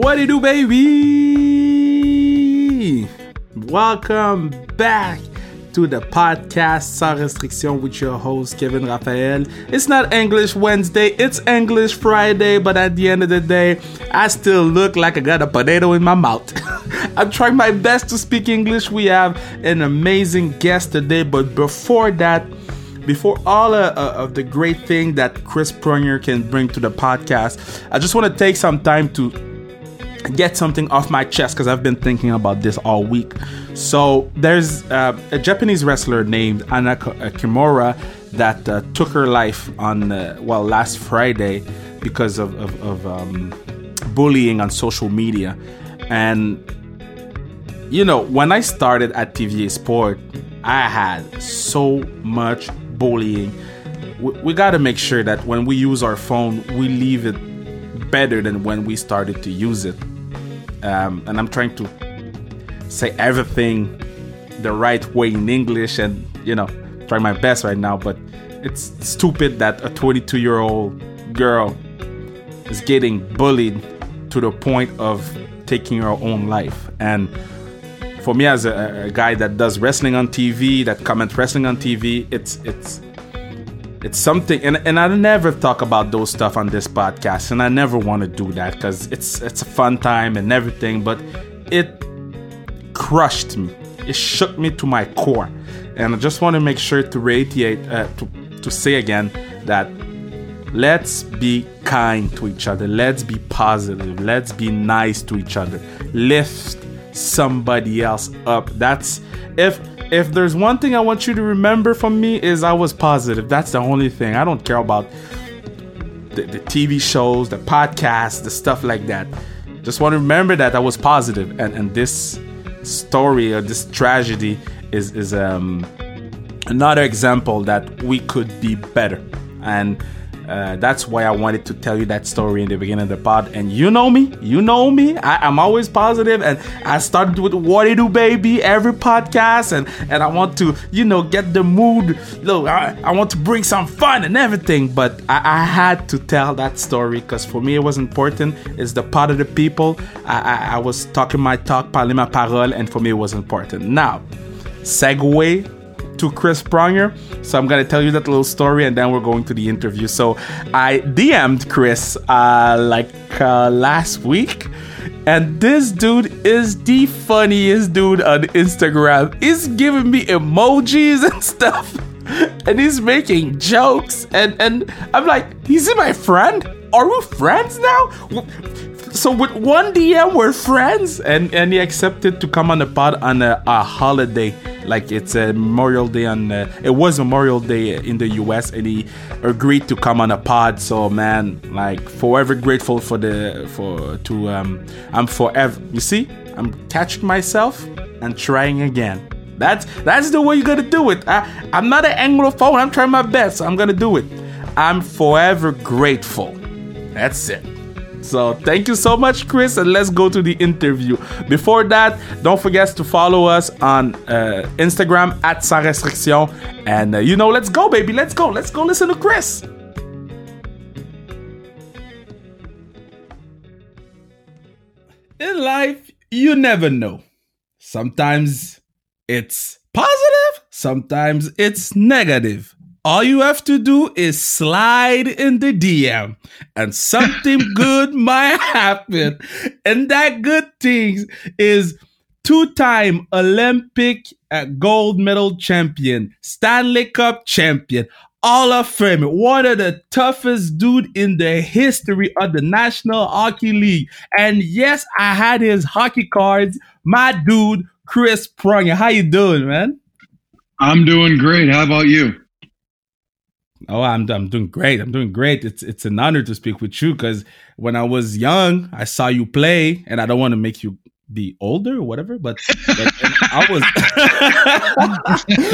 What do you do, baby? Welcome back to the podcast Sans Restriction with your host Kevin Raphael. It's not English Wednesday, it's English Friday, but at the end of the day, I still look like I got a potato in my mouth. I'm trying my best to speak English. We have an amazing guest today, but before that, before all uh, uh, of the great thing that Chris Pronger can bring to the podcast, I just want to take some time to get something off my chest because I've been thinking about this all week. So there's uh, a Japanese wrestler named Ana uh, Kimura that uh, took her life on uh, well last Friday because of, of, of um, bullying on social media, and you know when I started at TVA Sport, I had so much bullying. We, we got to make sure that when we use our phone, we leave it better than when we started to use it. Um, and I'm trying to say everything the right way in English and, you know, try my best right now. But it's stupid that a 22 year old girl is getting bullied to the point of taking her own life. And for me, as a, a guy that does wrestling on TV, that comments wrestling on TV, it's it's it's something and, and i never talk about those stuff on this podcast and i never want to do that because it's it's a fun time and everything but it crushed me. It shook me to my core. And i just want to make sure to reiterate uh, to, to say again that let's be kind to each other let's be positive let's be nice to each other. Lift somebody else up. That's if if there's one thing I want you to remember from me is I was positive. That's the only thing. I don't care about the, the TV shows, the podcasts, the stuff like that. Just want to remember that I was positive, and and this story or this tragedy is is um another example that we could be better and uh, that's why I wanted to tell you that story in the beginning of the pod. And you know me, you know me. I, am always positive, and I started with "What do do, baby?" every podcast, and and I want to, you know, get the mood. Look, I, I want to bring some fun and everything, but I, I had to tell that story because for me it was important. It's the part of the people. I, I, I was talking my talk, parler ma parole, and for me it was important. Now, segue to Chris Pronger. So I'm gonna tell you that little story, and then we're going to the interview. So I DM'd Chris uh, like uh, last week. And this dude is the funniest dude on Instagram. He's giving me emojis and stuff. And he's making jokes. And, and I'm like, he's my friend? Are we friends now? So with one DM, we're friends. And, and he accepted to come on the pod on a, a holiday like it's a Memorial Day on. Uh, it was Memorial Day in the U.S. and he agreed to come on a pod. So man, like forever grateful for the for to um. I'm forever. You see, I'm catching myself and trying again. That's that's the way you gotta do it. I, I'm not an Anglophone. I'm trying my best. So I'm gonna do it. I'm forever grateful. That's it. So thank you so much, Chris, and let's go to the interview. Before that, don't forget to follow us on uh, Instagram at Sans Restriction. And uh, you know, let's go, baby. Let's go. Let's go listen to Chris. In life, you never know. Sometimes it's positive, sometimes it's negative all you have to do is slide in the DM and something good might happen. And that good thing is two time Olympic uh, gold medal champion, Stanley Cup champion, all of Fame, one of the toughest dude in the history of the National Hockey League. And yes, I had his hockey cards. My dude, Chris Pronger. How you doing, man? I'm doing great. How about you? Oh, I'm I'm doing great. I'm doing great. It's it's an honor to speak with you because when I was young, I saw you play, and I don't want to make you be older or whatever, but, but I was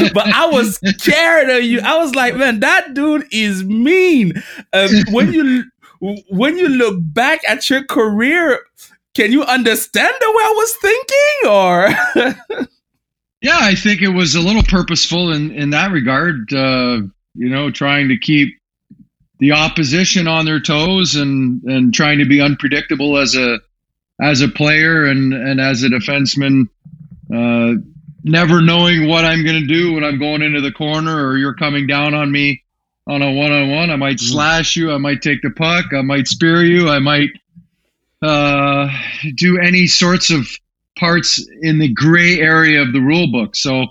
but I was scared of you. I was like, man, that dude is mean. Um, when you when you look back at your career, can you understand the way I was thinking or Yeah, I think it was a little purposeful in in that regard. Uh, you know, trying to keep the opposition on their toes and and trying to be unpredictable as a as a player and and as a defenseman, uh, never knowing what I'm going to do when I'm going into the corner or you're coming down on me on a one on one. I might mm-hmm. slash you. I might take the puck. I might spear you. I might uh, do any sorts of parts in the gray area of the rule book. So uh,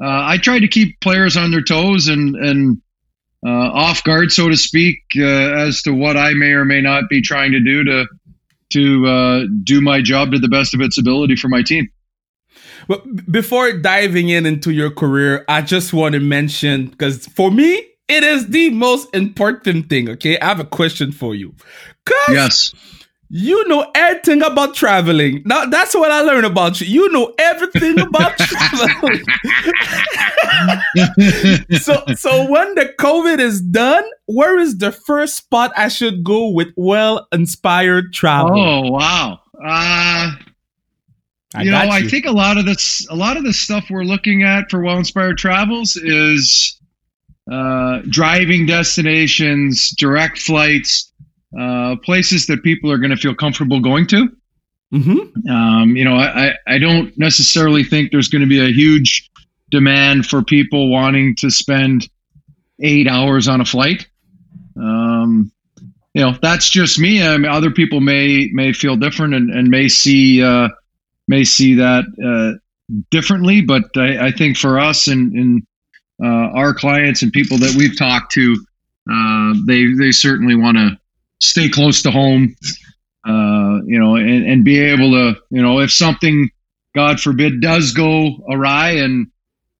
I try to keep players on their toes and and off guard, so to speak, uh, as to what I may or may not be trying to do to to uh, do my job to the best of its ability for my team. But before diving in into your career, I just want to mention because for me, it is the most important thing. Okay, I have a question for you. Yes you know everything about traveling. Now that's what I learned about you. You know everything about traveling. so so when the COVID is done, where is the first spot I should go with well inspired travel? Oh wow. Uh you know, you. I think a lot of this a lot of the stuff we're looking at for well inspired travels is uh driving destinations, direct flights uh, places that people are going to feel comfortable going to. Mm-hmm. Um, you know, I, I don't necessarily think there's going to be a huge demand for people wanting to spend eight hours on a flight. Um, you know, that's just me. I mean, other people may may feel different and, and may see uh, may see that uh, differently. But I, I, think for us and, and uh, our clients and people that we've talked to, uh, they they certainly want to stay close to home, uh, you know, and, and be able to, you know, if something, God forbid, does go awry and,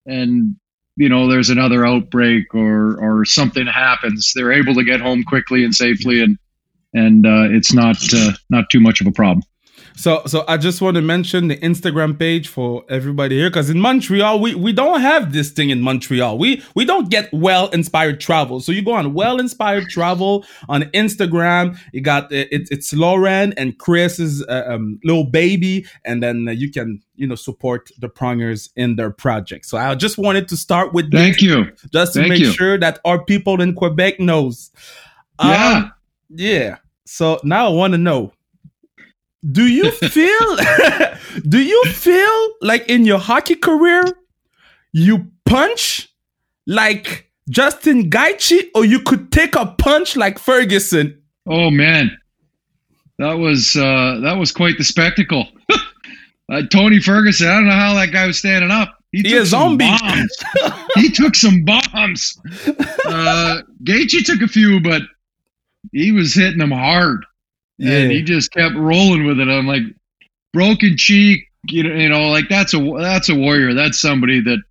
and, you know, there's another outbreak or, or something happens, they're able to get home quickly and safely and, and uh, it's not, uh, not too much of a problem. So, so I just want to mention the Instagram page for everybody here because in Montreal we, we don't have this thing in Montreal. We we don't get well inspired travel. So you go on well inspired travel on Instagram. You got uh, it, it's Lauren and Chris's uh, um, little baby, and then uh, you can you know support the prongers in their project. So I just wanted to start with thank you just to thank make you. sure that our people in Quebec knows. Yeah, um, yeah. So now I want to know do you feel do you feel like in your hockey career you punch like Justin Gaethje or you could take a punch like Ferguson? Oh man. That was uh that was quite the spectacle. uh, Tony Ferguson, I don't know how that guy was standing up. He, he took some bombs. he took some bombs. Uh Gaethje took a few, but he was hitting them hard. Yeah. And he just kept rolling with it. I'm like, broken cheek, you know, you know, like that's a that's a warrior. That's somebody that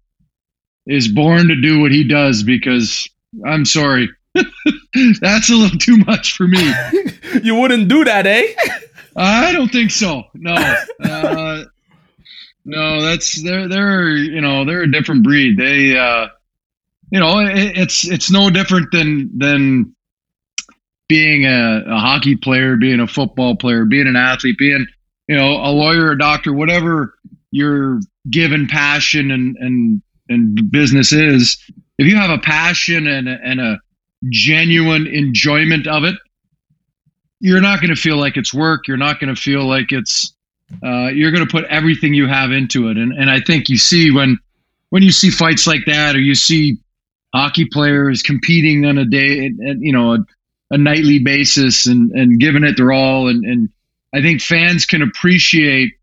is born to do what he does because I'm sorry. that's a little too much for me. you wouldn't do that, eh? I don't think so. No. Uh, no, that's they're they're you know, they're a different breed. They uh you know, it, it's it's no different than than being a, a, hockey player, being a football player, being an athlete, being you know a lawyer, a doctor, whatever your given passion and and and business is, if you have a passion and a, and a genuine enjoyment of it, you're not going to feel like it's work. You're not going to feel like it's. Uh, you're going to put everything you have into it, and and I think you see when when you see fights like that, or you see hockey players competing on a day, and, and you know. A, a nightly basis and, and giving it their all. And, and I think fans can appreciate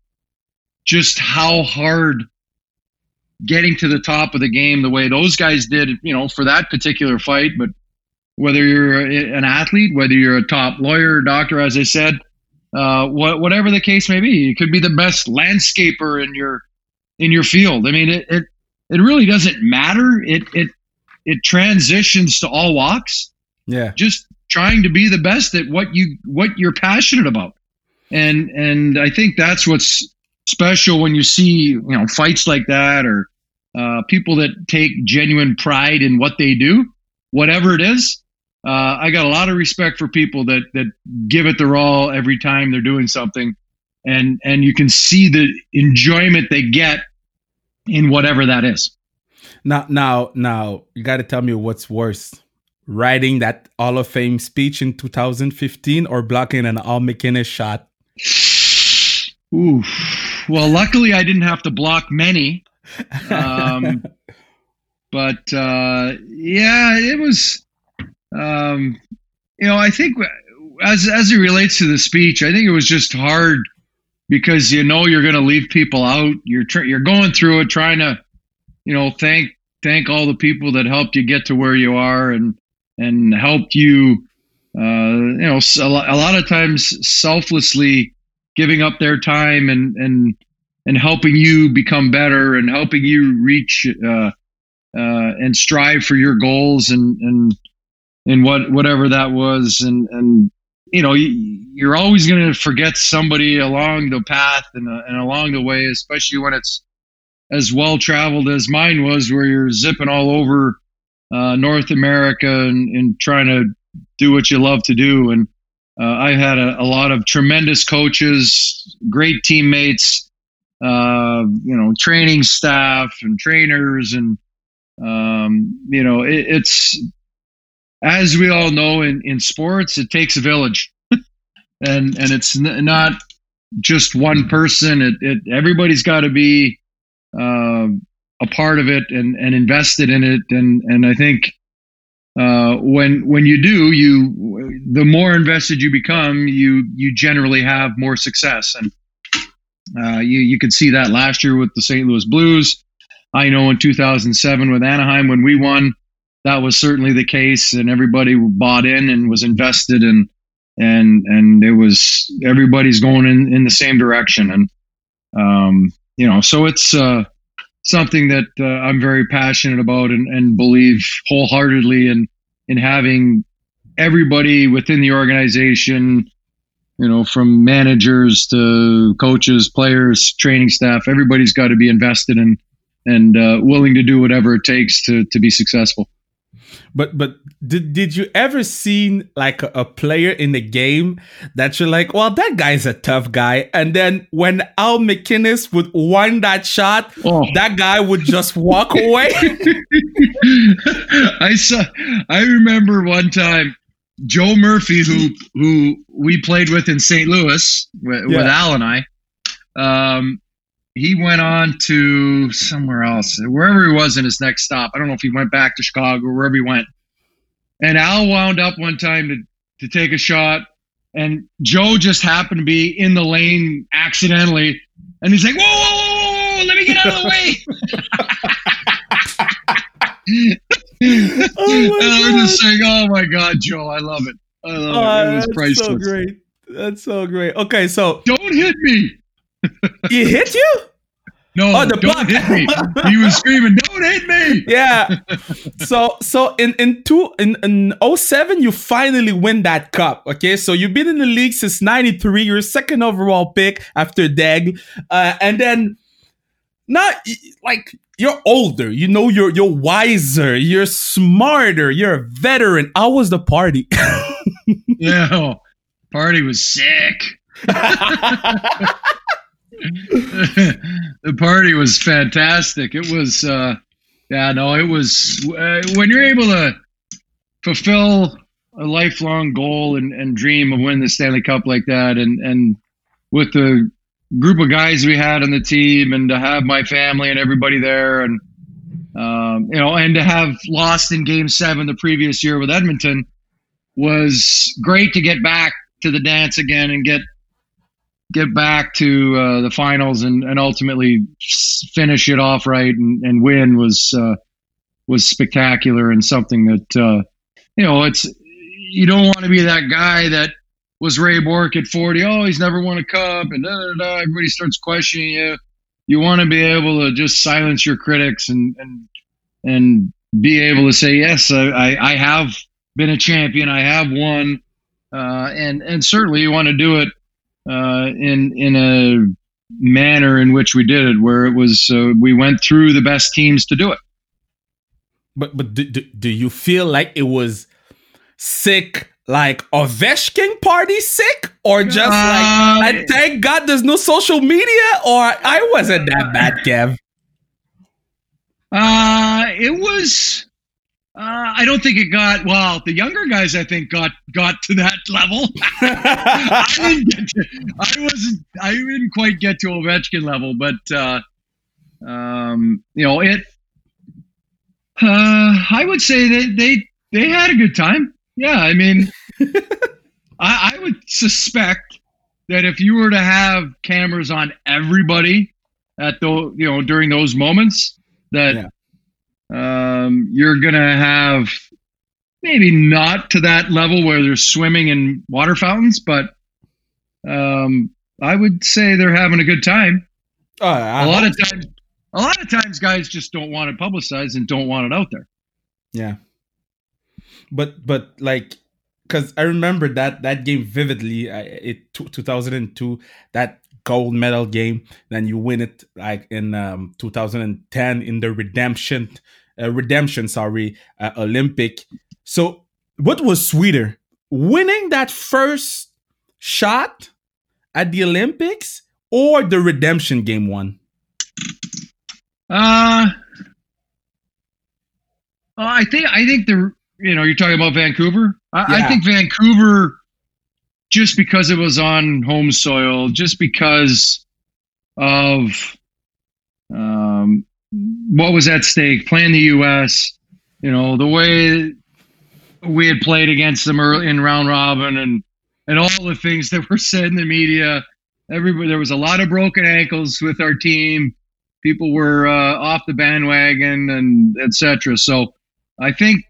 just how hard getting to the top of the game the way those guys did, you know, for that particular fight. But whether you're an athlete, whether you're a top lawyer or doctor, as I said, uh, wh- whatever the case may be, you could be the best landscaper in your in your field. I mean, it it, it really doesn't matter. It it it transitions to all walks. Yeah. Just trying to be the best at what you what you're passionate about. And and I think that's what's special when you see you know fights like that or uh, people that take genuine pride in what they do, whatever it is. Uh, I got a lot of respect for people that that give it their all every time they're doing something, and and you can see the enjoyment they get in whatever that is. Now, now, now, you got to tell me what's worse writing that Hall of Fame speech in 2015 or blocking an Al MacInnis shot? Oof. Well, luckily I didn't have to block many. Um, but uh, yeah, it was. Um, you know, I think as as it relates to the speech, I think it was just hard because you know you're going to leave people out. You're tr- you're going through it, trying to, you know, thank thank all the people that helped you get to where you are and and helped you. Uh, you know, a lot of times selflessly giving up their time and and and helping you become better and helping you reach uh, uh, and strive for your goals and and and what whatever that was and and you know you, are always going to forget somebody along the path and, uh, and along the way especially when it's as well traveled as mine was where you're zipping all over uh, north america and, and, trying to do what you love to do and uh, i had a, a, lot of tremendous coaches great teammates uh, you know training staff and trainers and um, you know it, it's as we all know in, in sports, it takes a village, and and it's n- not just one person. It, it everybody's got to be uh, a part of it and, and invested in it. And and I think uh, when when you do, you the more invested you become, you you generally have more success. And uh, you you could see that last year with the St. Louis Blues. I know in 2007 with Anaheim when we won that was certainly the case, and everybody bought in and was invested, and and and it was everybody's going in in the same direction, and um, you know, so it's uh, something that uh, I'm very passionate about and, and believe wholeheartedly in in having everybody within the organization you know, from managers to coaches, players, training staff, everybody's got to be invested in and uh, willing to do whatever it takes to to be successful. But but did did you ever seen like a, a, player in the game that you're like, well, that guy's a tough guy, and then when Al MacInnis would wind that shot, oh. that guy would just walk away. I saw. I remember one time Joe Murphy, who who we played with in St. Louis with, yeah. with Al and I. Um, he went on to somewhere else, wherever he was in his next stop. I don't know if he went back to Chicago or wherever he went. And Al wound up one time to, to take a shot, and Joe just happened to be in the lane accidentally. And he's like, whoa, whoa, whoa, whoa, let me get out of the way. oh and I was just saying, oh my God, Joe, I love it. I love uh, it. It was priceless. so great. That's so great. Okay, so. Don't hit me he hit you? No, oh, the don't hit me. He was screaming, "Don't hit me!" Yeah. So, so in in two in in 07, you finally win that cup. Okay, so you've been in the league since '93. You're a second overall pick after Daigle, uh, and then not like you're older. You know, you're you're wiser. You're smarter. You're a veteran. I was the party? yeah, party was sick. the party was fantastic. It was, uh, yeah, no, it was uh, when you're able to fulfill a lifelong goal and, and dream of winning the Stanley Cup like that, and and with the group of guys we had on the team, and to have my family and everybody there, and um, you know, and to have lost in Game Seven the previous year with Edmonton was great to get back to the dance again and get get back to uh, the finals and, and ultimately finish it off right and, and win was uh, was spectacular and something that uh, you know it's you don't want to be that guy that was Ray Bourque at 40 oh he's never won a cup and da, da, da, everybody starts questioning you. You want to be able to just silence your critics and and and be able to say yes I, I have been a champion I have won uh, and and certainly you want to do it uh, in in a manner in which we did it, where it was uh, we went through the best teams to do it. But but do, do, do you feel like it was sick? Like Ovechkin party sick, or just uh, like and thank God there's no social media, or I wasn't that bad, Kev. Uh, it was Uh, I don't think it got well. The younger guys, I think, got got to that level. I didn't get to. I wasn't. I didn't quite get to Ovechkin level, but uh, um, you know it. Uh, I would say they they they had a good time. Yeah, I mean, I, I would suspect that if you were to have cameras on everybody at the you know during those moments, that Yeah. Um, you're gonna have maybe not to that level where they're swimming in water fountains, but um, I would say they're having a good time. I A lot of times, a lot of times, guys just don't want it publicized and don't want it out there. Yeah. But but like cuz I remember that that game vividly I, it 2002 that gold medal game then you win it like in um 2010 in the redemption uh, redemption sorry uh, Olympic. So what was sweeter? Winning that first shot at the Olympics or the redemption game one? Uh, well, I think I think the you know you're talking about Vancouver. I, Yeah. I think Vancouver, just because it was on home soil, just because of um, what was at stake, playing the U.S. You know the way we had played against them early in round robin, and and all the things that were said in the media. Everybody, there was a lot of broken ankles with our team people were uh, off the bandwagon and etc. So I think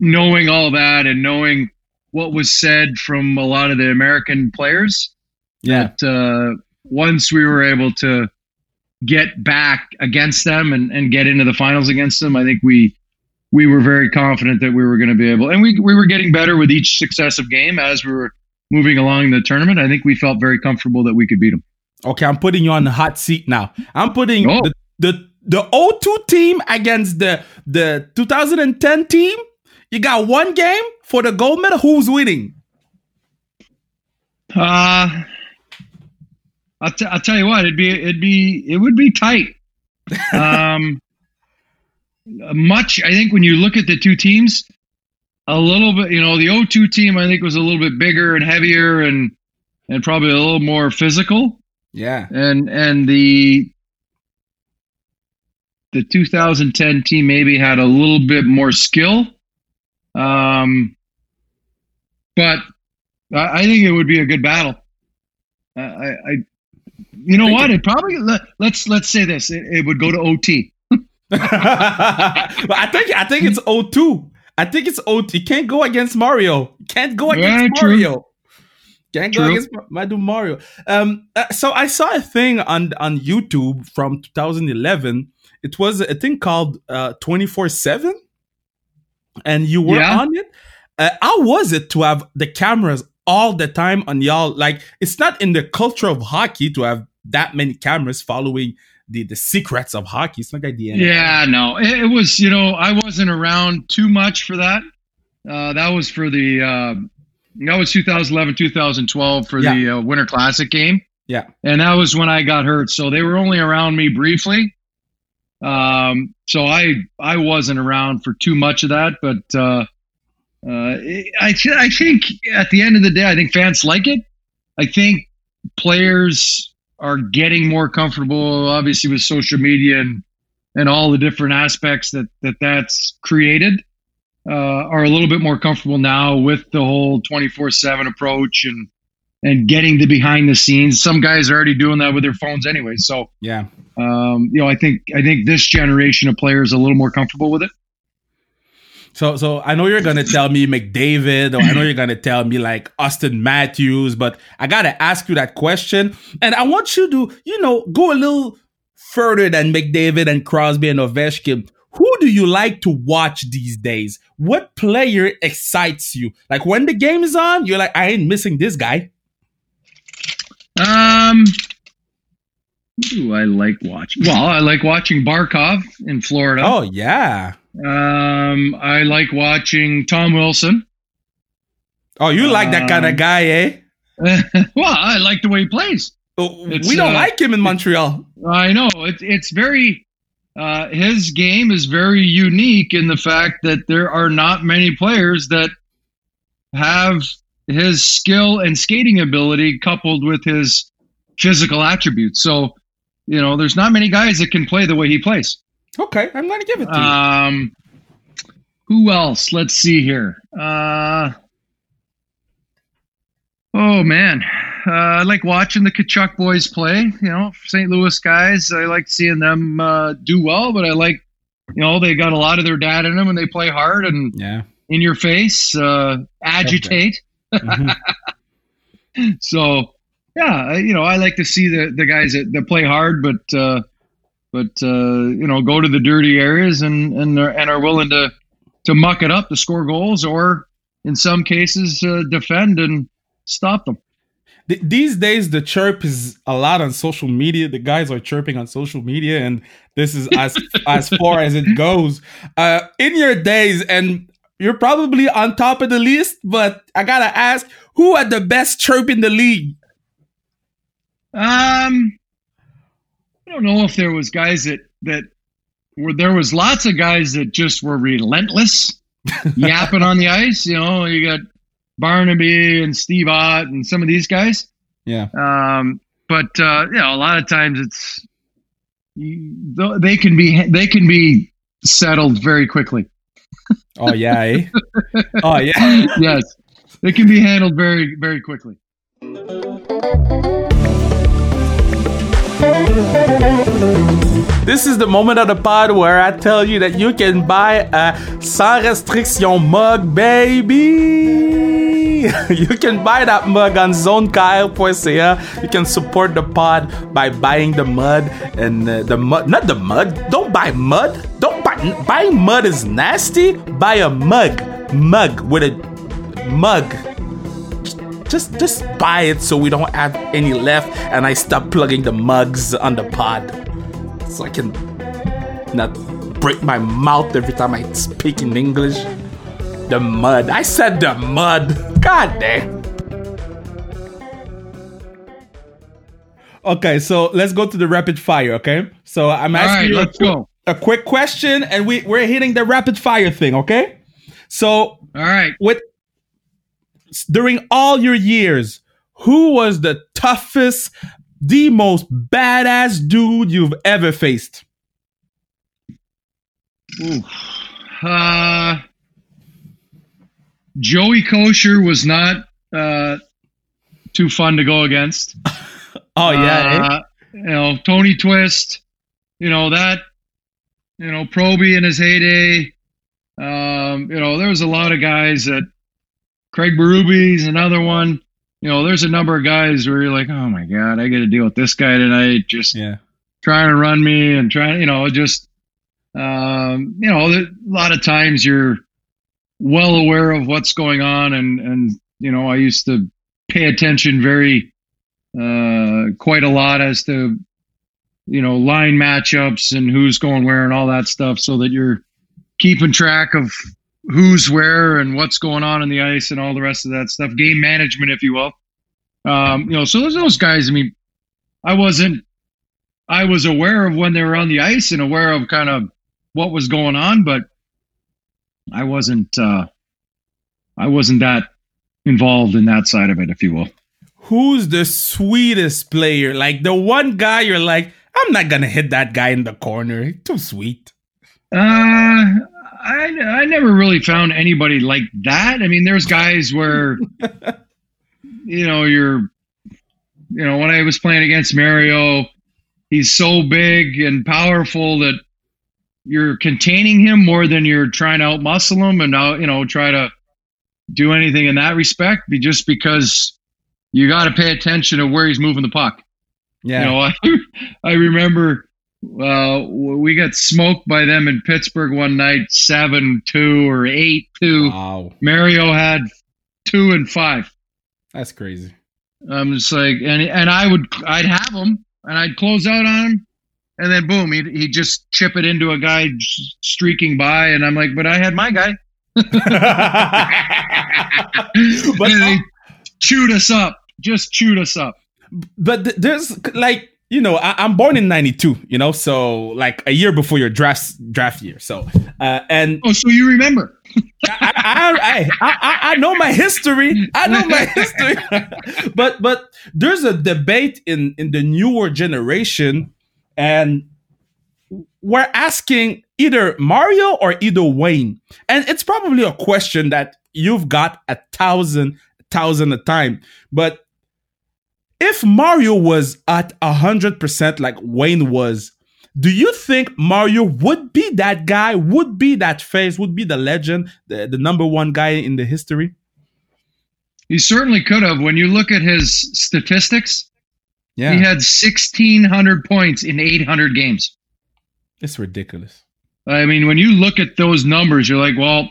knowing all that and knowing what was said from a lot of the American players, Yeah. that uh, once we were able to get back against them and, and get into the finals against them, I think we we were very confident that we were going to be able, and we we were getting better with each successive game as we were moving along the tournament. I think we felt very comfortable that we could beat them. Okay, I'm putting you on the hot seat now. I'm putting Oh. the, the the 02 team against the the 2010 team. You got one game for the gold medal. Who's winning? Uh, I'll, t- I'll tell you what, it'd be it'd be it would be tight. Um, much I think when you look at the two teams, a little bit you know the 0-2 team I think was a little bit bigger and heavier and and probably a little more physical Yeah. and and the the 2010 team maybe had a little bit more skill. Um, but I, I think it would be a good battle. I, I you know what? it- It probably let, let's let's say this. It, it would go to OT. but I think I think it's O2. I think it's OT. You can't go against Mario. You can't go against Yeah. Mario. Can't go against Ma- Madu Mario. Um, uh, so I saw a thing on on YouTube from 2011. It was a thing called uh 24 seven, and you were Yeah. on it. Uh, how was it to have the cameras all the time on y'all? Like it's not in the culture of hockey to have that many cameras following the the secrets of hockey. It's not like the NFL. Yeah, no, it, it was. You know, I wasn't around too much for that. Uh, that was for the uh, that was 2011, 2012 for the uh, Winter Classic game. Yeah. and that was when I got hurt. So they were only around me briefly. Um, so I I wasn't around for too much of that, but uh, I I think at the end of the day, I think fans like it. I think players are getting more comfortable, obviously with social media and and all the different aspects that that that's created. Uh, are a little bit more comfortable now with the whole 24/7 approach and and getting the behind the scenes. Some guys are already doing that with their phones anyway. So Yeah. um, you know, I think I think this generation of players a little more comfortable with it. So, so I know you're gonna tell me McDavid, or I know you're gonna tell me like Auston Matthews, but I gotta ask you that question, and I want you to, you know, go a little further than McDavid and Crosby and Ovechkin. Who do you like to watch these days? What player excites you? Like when the game is on, you're like, I ain't missing this guy. Um, who do I like watching? Well, I like watching Barkov in Florida. Oh yeah. Um, I like watching Tom Wilson. Oh, you like that kind of Um, guy, eh? well, I like the way he plays. Oh, it's, we don't uh, like him in Montreal. I know it's it's very uh, his game is very unique in the fact that there are not many players that have his skill and skating ability coupled with his physical attributes. So, you know, there's not many guys that can play the way he plays. Okay, I'm going to give it to you. Um, who else? Let's see here. Uh, oh man, uh, I like watching the Tkachuk boys play. You know, St. Louis guys. I like seeing them uh, do well, but I like, you know, they got a lot of their dad in them, and they play hard and yeah. in your face, uh, agitate. Mhm. So yeah, you know, I like to see the the guys that, that play hard, but uh, but uh, you know, go to the dirty areas and and are, and are willing to to muck it up to score goals, or in some cases, uh, defend and stop them. These days, the chirp is a lot on social media. The guys are chirping on social media, and this is as as far as it goes. Uh, in your days, and you're probably on top of the list, but I gotta ask, who had the best chirp in the league? Um, don't know if there was guys that that were there was lots of guys that just were relentless, yapping on the ice. You know, you got Barnaby and Steve Ott and some of these guys. Yeah, Um, but uh, you know, a lot of times it's they can be they can be settled very quickly. oh yeah, eh? oh yeah. yes, they can be handled very very quickly. This is the moment of the pod where I tell you that you can buy a sans restriction mug, baby. you can buy that mug on zonekyle.ca. You can support the pod by buying the mud and uh, the mud, not the mud. Don't buy mud. Don't buy buying mud is nasty. Buy a mug, mug with a mug just just buy it so we don't have any left and I stop plugging the mugs on the pod. So I can not break my mouth every time I speak in English. The mud. I said the mud. God damn. Okay, so let's go to the rapid fire, okay? So I'm asking right, you a let's quick- go. a quick question and we, we're hitting the rapid fire thing, okay? So All right, with during all your years, who was the toughest, the most badass dude you've ever faced? Ooh. Uh, Joey Kocur was not uh, too fun to go against. Oh yeah, eh? Uh, you know, Tony Twist, you know, that, you know, Proby in his heyday. Um, you know, there was a lot of guys that Craig Berube another one. You know, there's a number of guys where you're like, oh my God, I got to deal with this guy tonight. Just yeah, trying to run me and trying, you know, just, um, you know, a lot of times you're well aware of what's going on, and and you know, I used to pay attention very, uh, quite a lot as to, you know, line matchups and who's going where and all that stuff, so that you're keeping track of who's where and what's going on in the ice and all the rest of that stuff, game management, if you will. Um, you know, so those those guys. I mean, I wasn't I was aware of when they were on the ice and aware of kind of what was going on, but I wasn't uh, I wasn't that involved in that side of it, if you will. who's the sweetest player? Like the one guy you're like, I'm not gonna hit that guy in the corner. He's too sweet. Uh, I I never really found anybody like that. I mean, there's guys where you know you're you know when I was playing against Mario, he's so big and powerful that you're containing him more than you're trying to outmuscle him and out you know try to do anything in that respect. Just because you got to pay attention to where he's moving the puck. Yeah. You know, I, I remember uh, we got smoked by them in Pittsburgh one night, seven two or eight two. wow, Mario had two and five. that's crazy. I'm just like, and and I would, I'd have him, and I'd close out on him, and then boom, he'd he'd just chip it into a guy streaking by, and I'm like, but I had my guy. but and he chewed us up, just chewed us up. but there's like you know, I, am born in '92. You know, so like a year before your draft draft year. So, uh, and oh, so you remember? I, I, I, I, know my history. I know my history. but but there's a debate in in the newer generation, and we're asking either Mario or either Wayne, and it's probably a question that you've got a thousand thousand a time. But if Mario was at a hundred percent like Wayne was, do you think Mario would be that guy, would be that face, would be the legend, the, the number one guy in the history? He certainly could have. When you look at his statistics, yeah. he had 1,600 points in 800 games. It's ridiculous. I mean, when you look at those numbers, you're like, well,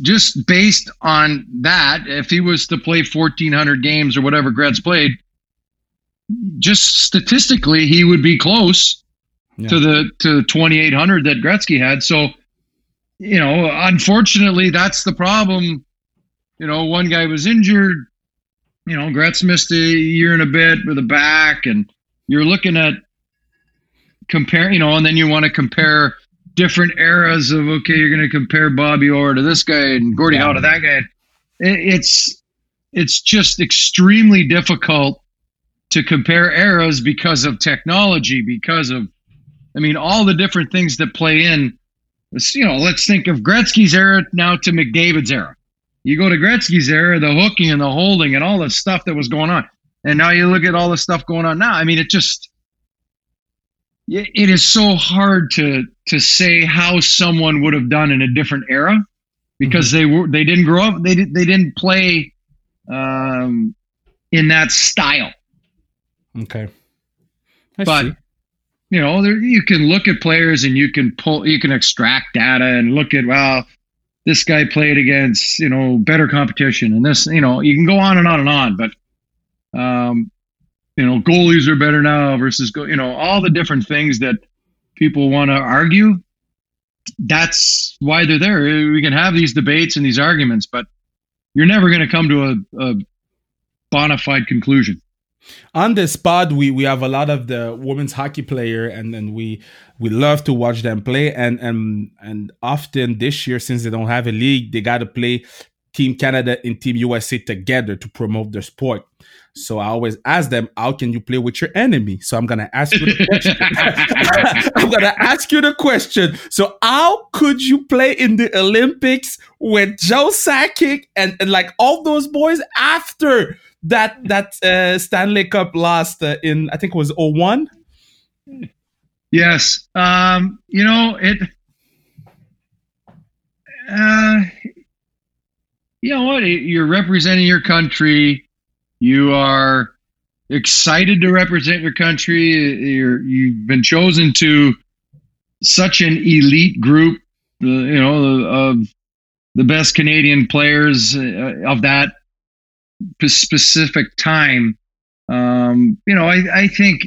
just based on that, if he was to play 1,400 games or whatever Gretz played, just statistically, he would be close yeah. to the to 2800 that Gretzky had. So, you know, unfortunately, that's the problem. You know, one guy was injured. You know, Gretz missed a year and a bit with a back, and you're looking at compare. You know, and then you want to compare different eras of okay, you're going to compare Bobby Orr to this guy and Gordie yeah. Howe to that guy. It, it's it's just extremely difficult to compare eras because of technology, because of I mean, all the different things that play in. You know, let's think of Gretzky's era now to McDavid's era. You go to Gretzky's era, the hooking and the holding and all the stuff that was going on, and now you look at all the stuff going on now. I mean, it just it is so hard to to say how someone would have done in a different era because mm-hmm. they were they didn't grow up they they didn't play um, in that style. Okay, I but see you know, there, you can look at players and you can pull, you can extract data and look at, well, this guy played against, you know, better competition and this, you know, you can go on and on and on, but, um, you know, goalies are better now versus, go, you know, all the different things that people want to argue. That's why they're there. We can have these debates and these arguments, but you're never going to come to a, a bona fide conclusion on this pod we we have a lot of the women's hockey player and then we we love to watch them play and and and often this year since they don't have a league they got to play team canada and team usa together to promote their sport so I always ask them, how can you play with your enemy? So I'm gonna ask you the question. I'm gonna ask you the question. So how could you play in the Olympics with Joe Sakic and, and like all those boys after that that uh, Stanley Cup lost uh, in I think it was 01? Yes. Um, you know, it uh, you know what? You're representing your country. You are excited to represent your country. You're, you've been chosen to such an elite group, you know, of the best Canadian players uh, of that specific time. Um, you know, I, I think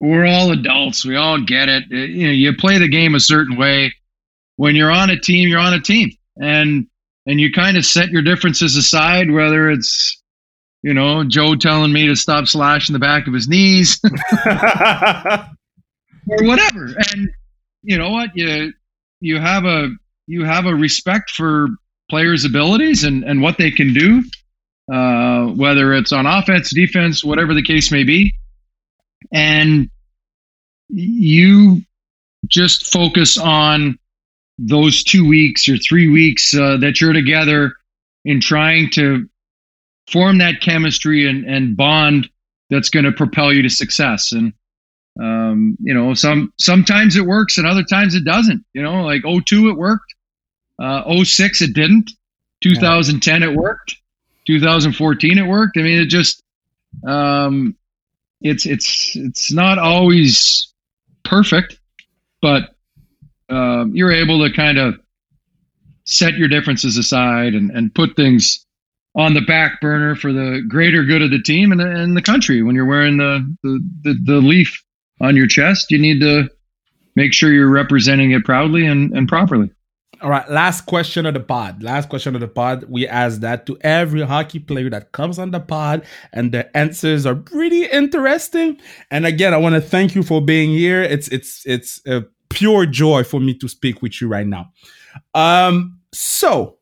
we're all adults. We all get it. Uh, you know, you play the game a certain way. When you're on a team, you're on a team, and and you kind of set your differences aside. Whether it's you know Joe telling me to stop slashing the back of his knees, or whatever, and you know what you you have a you have a respect for players' abilities and and what they can do uh, whether it's on offense, defense, whatever the case may be. And you just focus on those two weeks or three weeks uh, that you're together in trying to form that chemistry and, and bond that's going to propel you to success. And, um, you know, some, sometimes it works and other times it doesn't, you know, like 02 it worked, uh, 06 it didn't, 2010 it worked. 2014 it worked. I mean, it just um, it's it's it's not always perfect, but um, you're able to kind of set your differences aside and, and put things on the back burner for the greater good of the team and, and the country. When you're wearing the, the, the, the leaf on your chest, you need to make sure you're representing it proudly and, and properly. All right, last question of the pod. Last question of the pod. We ask that to every hockey player that comes on the pod, and the answers are pretty interesting. And again, I want to thank you for being here. It's it's it's a pure joy for me to speak with you right now. Um, so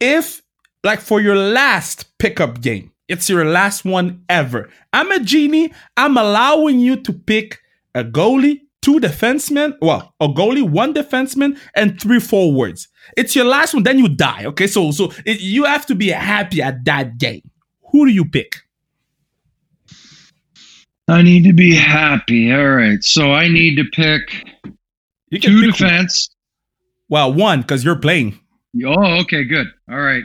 if like for your last pickup game, it's your last one ever. I'm a genie. I'm allowing you to pick a goalie, two defensemen, well, a goalie, one defenseman, and three forwards. It's your last one, then you die. Okay, so so it, you have to be happy at that game. Who do you pick? I need to be happy. All right, so I need to pick You can two defense. Well, one because you're playing. Oh, okay, good. All right,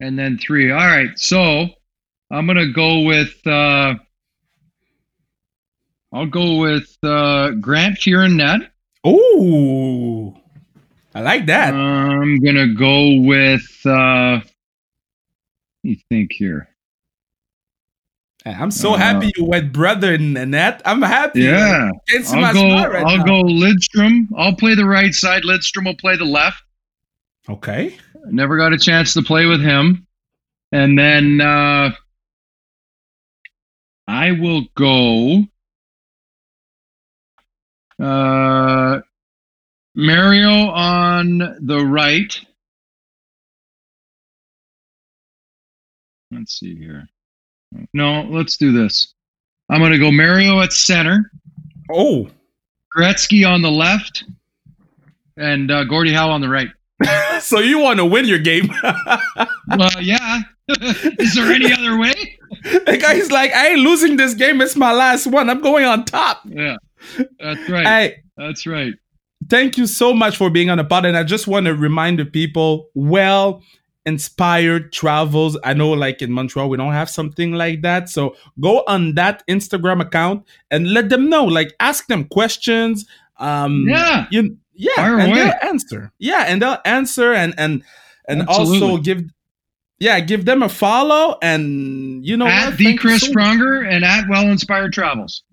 and then three. All right, so I'm gonna go with. uh I'll go with uh Grant Kieran net. Oh, I like that. I'm gonna go with. uh Let me think here. I'm so uh, happy you went brother in net. I'm happy. Yeah, my I'll go. right I'll now. go Lidstrom. I'll play the right side. Lidstrom will play the left. Okay. Never got a chance to play with him. And then uh, I will go uh, Mario on the right. Let's see here. No, let's do this. I'm going to go Mario at center, Oh, Gretzky on the left, and uh, Gordie Howe on the right. so you want to win your game? Well, yeah. Is there any other way? the guy's like, I ain't losing this game. It's my last one. I'm going on top. Yeah, that's right. Hey, That's right. thank you so much for being on the pod. And I just want to remind the people, well, inspired travels. I know like in Montreal, we don't have something like that. So go on that Instagram account and let them know, like ask them questions. Um, Yeah. you, yeah, Fire and away. they'll answer. Yeah. And they'll answer and, and, and Absolutely. also give, yeah, give them a follow and you know at what? the Thank Chris so much. Pronger and at Well Inspired Travels.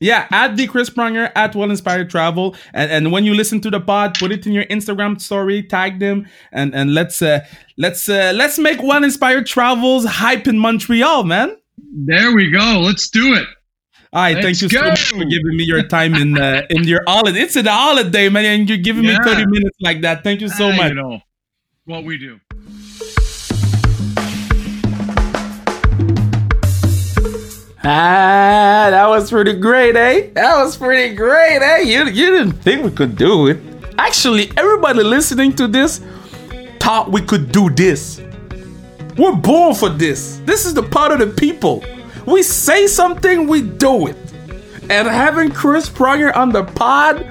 Yeah, at the Chris Pronger, at Well Inspired Travel. And and when you listen to the pod, put it in your Instagram story, tag them, and and let's uh let's uh let's make Well Inspired Travels hype in Montreal, man. There we go. Let's do it. All right, thank Let's you so much for giving me your time in uh, in your holiday. It's a holiday, man, and you're giving me 30 minutes like that. Thank you so Ah, much. You know what we do. Ah, that was pretty great, eh? That was pretty great, eh? You, you didn't think we could do it. Actually, everybody listening to this thought we could do this. We're born for this. This is the part of the people. We say something, we do it. And having Chris Pronger on the pod,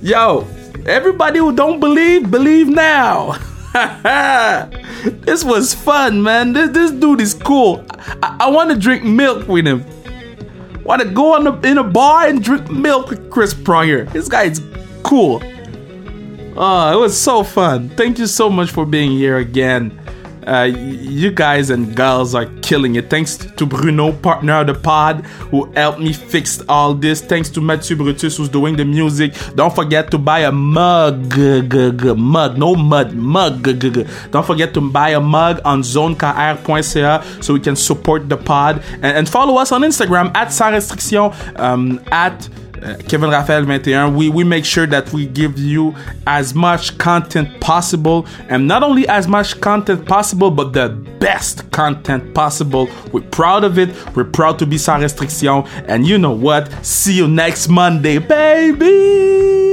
yo, everybody who don't believe, believe now. this was fun, man. This, this dude is cool. I, I want to drink milk with him. Want to go on the, in a bar and drink milk with Chris Pronger. This guy is cool. Oh, it was so fun. Thank you so much for being here again. Uh, you guys and girls are killing it. Thanks to Bruno, partner of the pod, who helped me fix all this. Thanks to Mathieu Brutus, who's doing the music. Don't forget to buy a mug. Mug, no mud, mug. Don't forget to buy a mug on zonekr.ca so we can support the pod. And, and follow us on Instagram at Sans Restriction, um, at uh, Kevin Raphael 21, we, we make sure that we give you as much content possible and not only as much content possible but the best content possible. We're proud of it. We're proud to be Sans Restriction. And you know what? See you next Monday, baby!